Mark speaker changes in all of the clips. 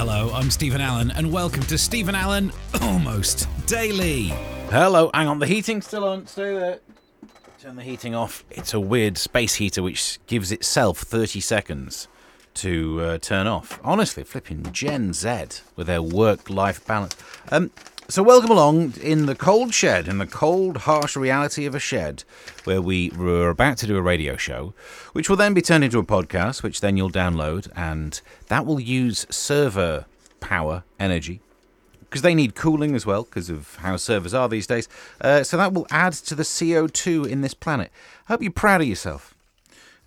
Speaker 1: Hello, I'm Steven Allen, and welcome to Steven Allen Almost Daily.
Speaker 2: Hello, hang on, the heating's still on. Stay there. Turn the heating off. It's a weird space heater which gives itself 30 seconds to uh, turn off. Honestly, flipping Gen Z with their work life balance. Um, so, welcome along in the cold shed, in the cold, harsh reality of a shed, where we were about to do a radio show, which will then be turned into a podcast, which then you'll download, and that will use server power, energy, because they need cooling as well, because of how servers are these days. Uh, so, that will add to the CO2 in this planet. Hope you're proud of yourself.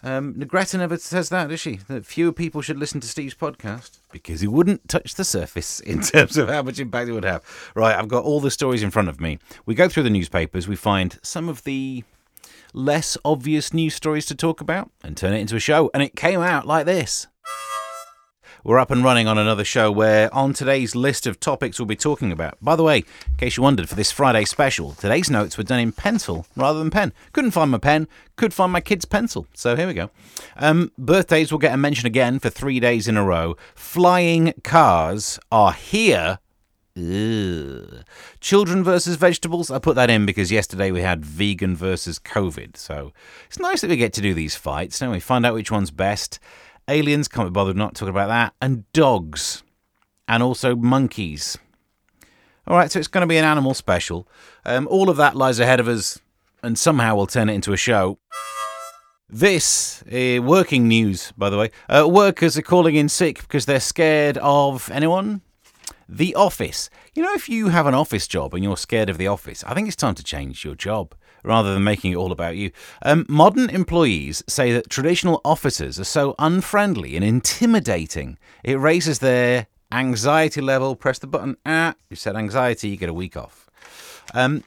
Speaker 2: Um, Greta never says that, does she? That fewer people should listen to Steve's podcast because he wouldn't touch the surface in terms of how much impact it would have. Right, I've got all the stories in front of me. We go through the newspapers, we find some of the less obvious news stories to talk about and turn it into a show. And it came out like this. We're up and running on another show where, on today's list of topics we'll be talking about. By the way, in case you wondered, for this Friday special, today's notes were done in pencil rather than pen. Couldn't find my pen, could find my kid's pencil. So here we go. Um, birthdays will get a mention again for three days in a row. Flying cars are here. Ugh. Children versus vegetables. I put that in because yesterday we had vegan versus COVID. So it's nice that we get to do these fights, don't we? Find out which one's best. Aliens, can't be bothered not talking about that. And dogs. And also monkeys. All right, so it's going to be an animal special. Um, all of that lies ahead of us, and somehow we'll turn it into a show. This, uh, working news, by the way. Uh, workers are calling in sick because they're scared of anyone? The office. You know, if you have an office job and you're scared of the office, I think it's time to change your job rather than making it all about you. Um, modern employees say that traditional officers are so unfriendly and intimidating, it raises their anxiety level. Press the button. Ah, you said anxiety, you get a week off. Um,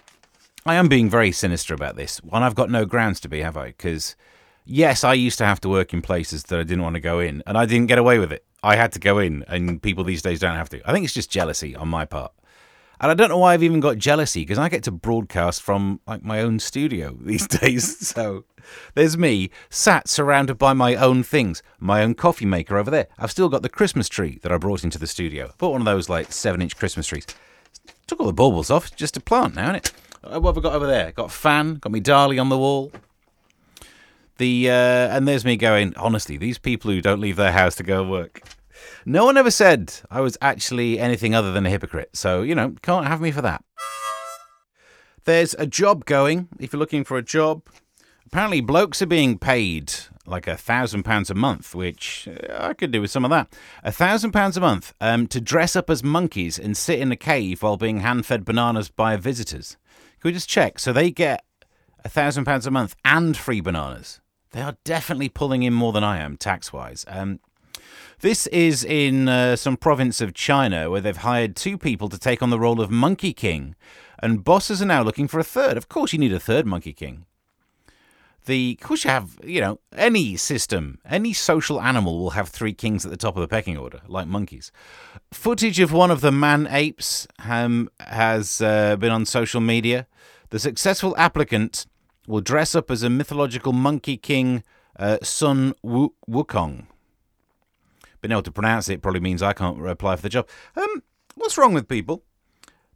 Speaker 2: I am being very sinister about this, and I've got no grounds to be, have I? Because, yes, I used to have to work in places that I didn't want to go in, and I didn't get away with it. I had to go in, and people these days don't have to. I think it's just jealousy on my part. And I don't know why I've even got jealousy because I get to broadcast from like my own studio these days. So there's me sat surrounded by my own things, my own coffee maker over there. I've still got the Christmas tree that I brought into the studio. Bought one of those like seven inch Christmas trees. Took all the baubles off, just a plant now, isn't it? Uh, what have I got over there? Got a fan, got me Dali on the wall. The uh, and there's me going. Honestly, these people who don't leave their house to go work. No one ever said I was actually anything other than a hypocrite, so, you know, can't have me for that. There's a job going if you're looking for a job. Apparently, blokes are being paid like a thousand pounds a month, which uh, I could do with some of that. A thousand pounds a month um, to dress up as monkeys and sit in a cave while being hand fed bananas by visitors. Can we just check? So they get a thousand pounds a month and free bananas. They are definitely pulling in more than I am tax wise. Um, this is in uh, some province of China where they've hired two people to take on the role of Monkey King, and bosses are now looking for a third. Of course, you need a third Monkey King. The, of course, you have, you know, any system, any social animal will have three kings at the top of the pecking order, like monkeys. Footage of one of the man apes um, has uh, been on social media. The successful applicant will dress up as a mythological monkey king, uh, Sun Wukong being able to pronounce it probably means I can't apply for the job. Um, what's wrong with people?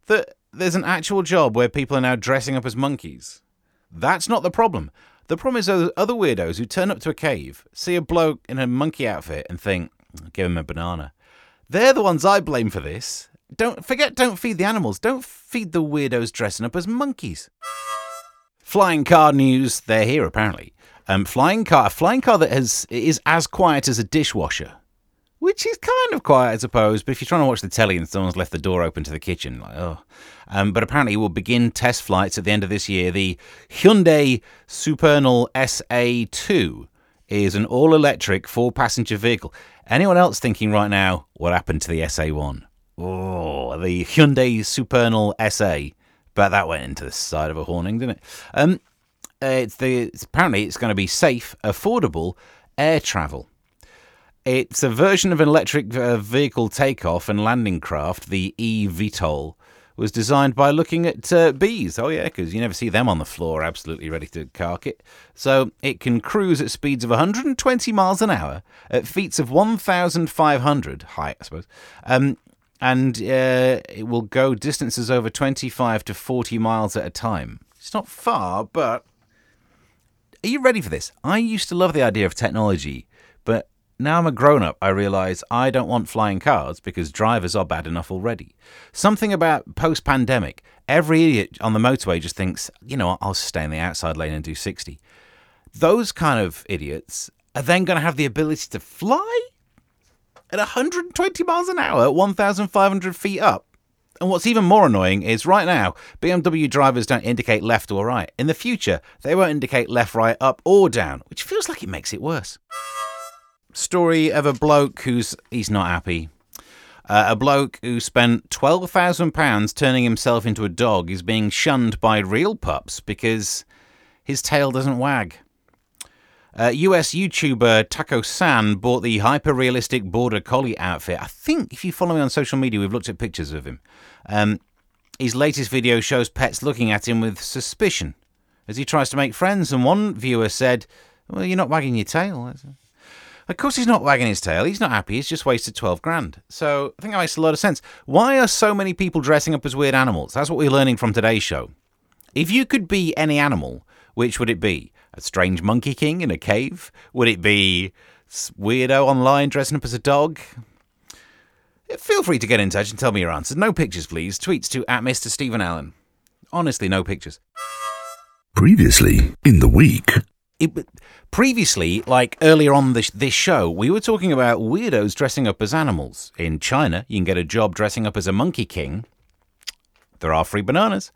Speaker 2: That there's an actual job where people are now dressing up as monkeys. That's not the problem. The problem is those other weirdos who turn up to a cave, see a bloke in a monkey outfit, and think, give him a banana. They're the ones I blame for this. Don't forget, don't feed the animals. Don't feed the weirdos dressing up as monkeys. Flying car news. They're here apparently. Um, flying car, a flying car that has is as quiet as a dishwasher which is kind of quiet, I suppose. But if you're trying to watch the telly and someone's left the door open to the kitchen, like oh. Um, but apparently, we'll begin test flights at the end of this year. The Hyundai Supernal SA2 is an all-electric four-passenger vehicle. Anyone else thinking right now what happened to the SA1? Oh, the Hyundai Supernal SA. But that went into the side of a horning, didn't it? Um, it's the it's, apparently it's going to be safe, affordable air travel. It's a version of an electric uh, vehicle takeoff and landing craft, the eVTOL, was designed by looking at uh, bees. Oh, yeah, because you never see them on the floor absolutely ready to cark it. So it can cruise at speeds of 120 miles an hour at feats of 1,500 height, I suppose. Um, and uh, it will go distances over 25 to 40 miles at a time. It's not far, but are you ready for this? I used to love the idea of technology, but now I'm a grown up, I realise I don't want flying cars because drivers are bad enough already. Something about post pandemic, every idiot on the motorway just thinks, you know, I'll stay in the outside lane and do 60. Those kind of idiots are then going to have the ability to fly at 120 miles an hour 1,500 feet up. And what's even more annoying is right now, BMW drivers don't indicate left or right. In the future, they won't indicate left, right, up, or down, which feels like it makes it worse. Story of a bloke who's he's not happy. Uh, a bloke who spent £12,000 turning himself into a dog is being shunned by real pups because his tail doesn't wag. Uh, US YouTuber Taco San bought the hyper realistic Border Collie outfit. I think if you follow me on social media, we've looked at pictures of him. Um, his latest video shows pets looking at him with suspicion as he tries to make friends, and one viewer said, Well, you're not wagging your tail. Of course, he's not wagging his tail. He's not happy. He's just wasted 12 grand. So I think that makes a lot of sense. Why are so many people dressing up as weird animals? That's what we're learning from today's show. If you could be any animal, which would it be? A strange monkey king in a cave? Would it be weirdo online dressing up as a dog? Feel free to get in touch and tell me your answers. No pictures, please. Tweets to at Mr. Steven Allen. Honestly, no pictures.
Speaker 3: Previously in the week.
Speaker 2: It, previously, like earlier on this, this show, we were talking about weirdos dressing up as animals. In China, you can get a job dressing up as a monkey king. There are free bananas.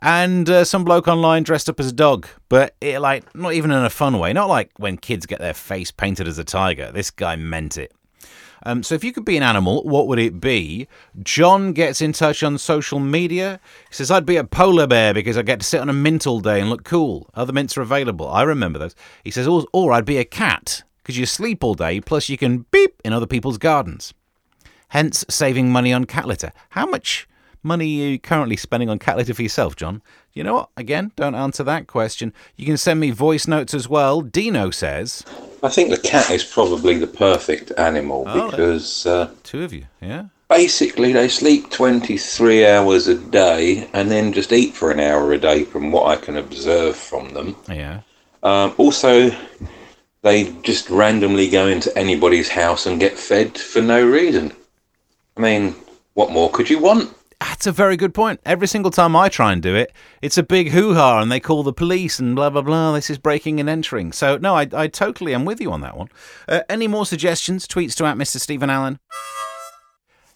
Speaker 2: And uh, some bloke online dressed up as a dog, but it, like not even in a fun way. Not like when kids get their face painted as a tiger. This guy meant it. Um, so if you could be an animal, what would it be? John gets in touch on social media. He says, I'd be a polar bear because I get to sit on a mint all day and look cool. Other mints are available. I remember those. He says, or, or I'd be a cat because you sleep all day, plus you can beep in other people's gardens. Hence, saving money on cat litter. How much money are you currently spending on cat litter for yourself, John? You know what? Again, don't answer that question. You can send me voice notes as well. Dino says,
Speaker 4: I think the cat is probably the perfect animal
Speaker 2: Oh,
Speaker 4: because uh,
Speaker 2: two of you, yeah?
Speaker 4: basically they sleep 23 hours a day and then just eat for an hour a day, from what I can observe from them.
Speaker 2: Yeah.
Speaker 4: Um, also, they just randomly go into anybody's house and get fed for no reason. I mean, what more could you want?
Speaker 2: That's a very good point. Every single time I try and do it, it's a big hoo ha and they call the police and blah, blah, blah. This is breaking and entering. So, no, I, I totally am with you on that one. Uh, any more suggestions? Tweets to at Mr. Steven Allen.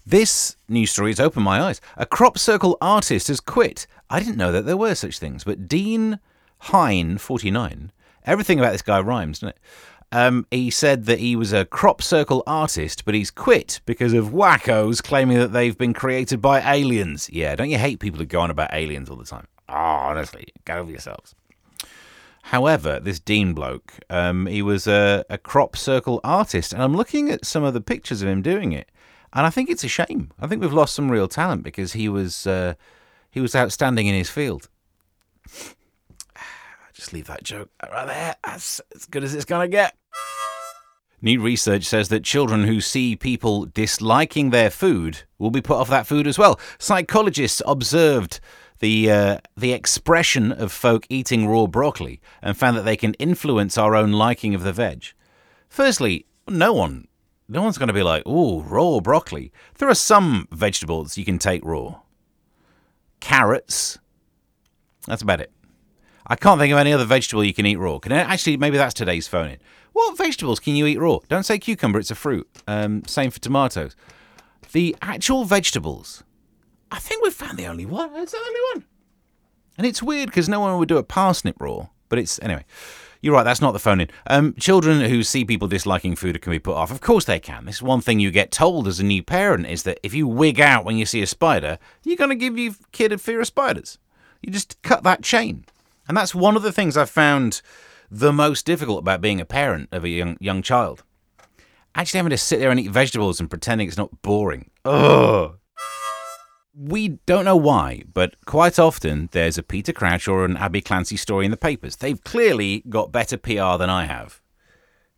Speaker 2: This news story has opened my eyes. A crop circle artist has quit. I didn't know that there were such things, but Dean Hine, 49, everything about this guy rhymes, doesn't it? Um, he said that he was a crop circle artist, but he's quit because of wackos claiming that they've been created by aliens. Yeah, don't you hate people who go on about aliens all the time? Oh, honestly, get over yourselves. However, this Dean bloke, um, he was a, a crop circle artist, and I'm looking at some of the pictures of him doing it, and I think it's a shame. I think we've lost some real talent because he was uh, he was outstanding in his field. Just leave that joke right there. That's as good as it's gonna get. New research says that children who see people disliking their food will be put off that food as well. Psychologists observed the uh, the expression of folk eating raw broccoli and found that they can influence our own liking of the veg. Firstly, no one no one's going to be like, "Ooh, raw broccoli." There are some vegetables you can take raw. Carrots. That's about it. I can't think of any other vegetable you can eat raw. Can I, actually maybe that's today's phone in. What vegetables can you eat raw? Don't say cucumber; it's a fruit. Um, same for tomatoes. The actual vegetables. I think we've found the only one. It's the only one. And it's weird because no one would do a parsnip raw. But it's anyway. You're right. That's not the phone in. Um, children who see people disliking food can be put off. Of course they can. This is one thing you get told as a new parent is that if you wig out when you see a spider, you're going to give your kid a fear of spiders. You just cut that chain. And that's one of the things I've found the most difficult about being a parent of a young young child. Actually having to sit there and eat vegetables and pretending it's not boring. Ugh. We don't know why, but quite often there's a Peter Crouch or an Abbey Clancy story in the papers. They've clearly got better PR than I have,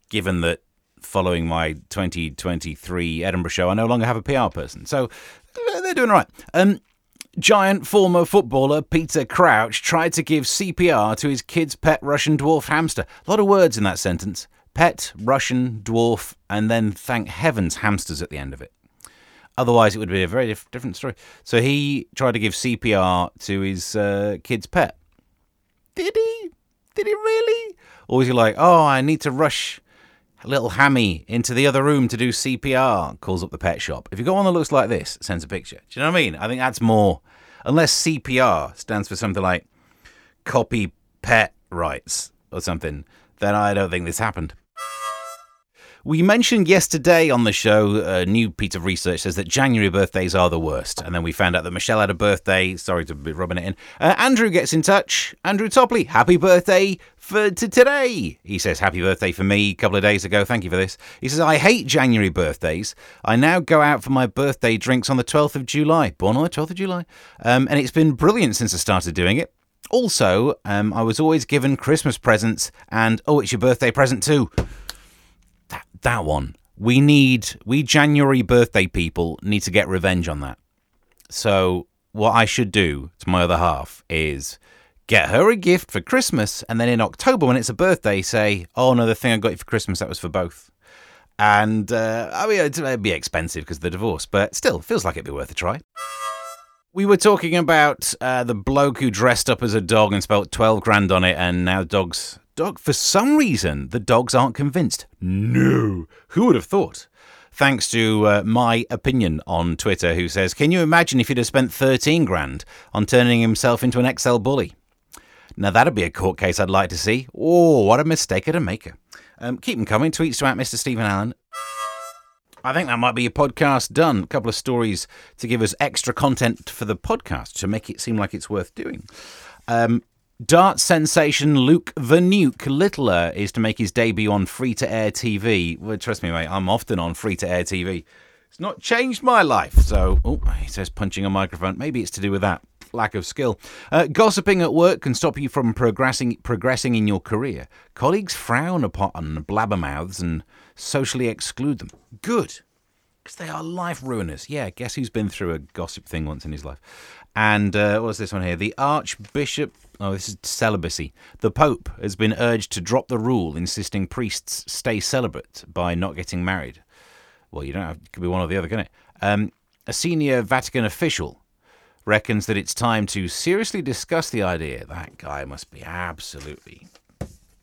Speaker 2: given that following my 2023 Edinburgh show, I no longer have a PR person. So they're doing all right. Um, giant former footballer Peter Crouch tried to give CPR to his kid's pet Russian dwarf hamster. A lot of words in that sentence. Pet, Russian, dwarf, and then thank heavens hamsters at the end of it. Otherwise, it would be a very diff- different story. So he tried to give CPR to his uh, kid's pet. Did he? Did he really? Or was he like, oh, I need to rush little Hammy into the other room to do CPR? Calls up the pet shop. If you got one that looks like this, sends a picture. Do you know what I mean? I think that's more. Unless CPR stands for something like copy pet rights or something, then I don't think this happened. We mentioned yesterday on the show, uh, new piece of research says that January birthdays are the worst. And then we found out that Michelle had a birthday. Sorry to be rubbing it in. Uh, Andrew gets in touch. Andrew Topley, happy birthday for to today. He says, happy birthday for me a couple of days ago. Thank you for this. He says, I hate January birthdays. I now go out for my birthday drinks on the 12th of July. Born on the 12th of July. Um, and it's been brilliant since I started doing it. Also, um, I was always given Christmas presents, and oh, it's your birthday present too that one. We need we January birthday people need to get revenge on that. So what I should do to my other half is get her a gift for Christmas, and then in October when it's a birthday, say, "Oh no, the thing I got you for Christmas that was for both." And uh, I mean, it'd be expensive because of the divorce, but still, feels like it'd be worth a try. We were talking about uh, the bloke who dressed up as a dog and spent 12 grand on it, and now dogs dog. For some reason, the dogs aren't convinced. No. Who would have thought? Thanks to uh, my opinion on Twitter, who says, Can you imagine if he'd have spent 13 grand on turning himself into an XL bully? Now, that'd be a court case I'd like to see. Oh, what a mistake of a maker. Um, keep them coming. Tweets to at Mr. Steven Allen. I think that might be your podcast done. A couple of stories to give us extra content for the podcast to make it seem like it's worth doing. Um, Dart sensation Luke the Nuke Littler is to make his debut on free to air TV. Well, trust me, mate, I'm often on free to air TV. It's not changed my life. So, oh, he says punching a microphone. Maybe it's to do with that lack of skill. Uh, gossiping at work can stop you from progressing progressing in your career. Colleagues frown upon blabbermouths and socially exclude them. Good. Because they are life ruiners. Yeah, guess who's been through a gossip thing once in his life? And uh, what's this one here? The Archbishop Oh, this is celibacy. The Pope has been urged to drop the rule insisting priests stay celibate by not getting married. Well, you don't have, it could be one or the other, can it? Um, a senior Vatican official reckons that it's time to seriously discuss the idea. That guy must be absolutely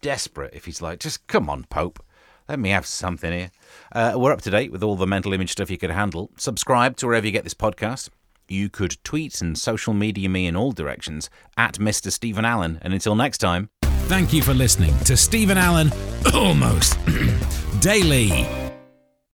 Speaker 2: desperate if he's like, just come on, Pope. Let me have something here. Uh, we're up to date with all the mental image stuff you could handle. Subscribe to wherever you get this podcast. You could tweet and social media me in all directions at Mr. Steven Allen. And until next time.
Speaker 1: Thank you for listening to Steven Allen Almost Daily.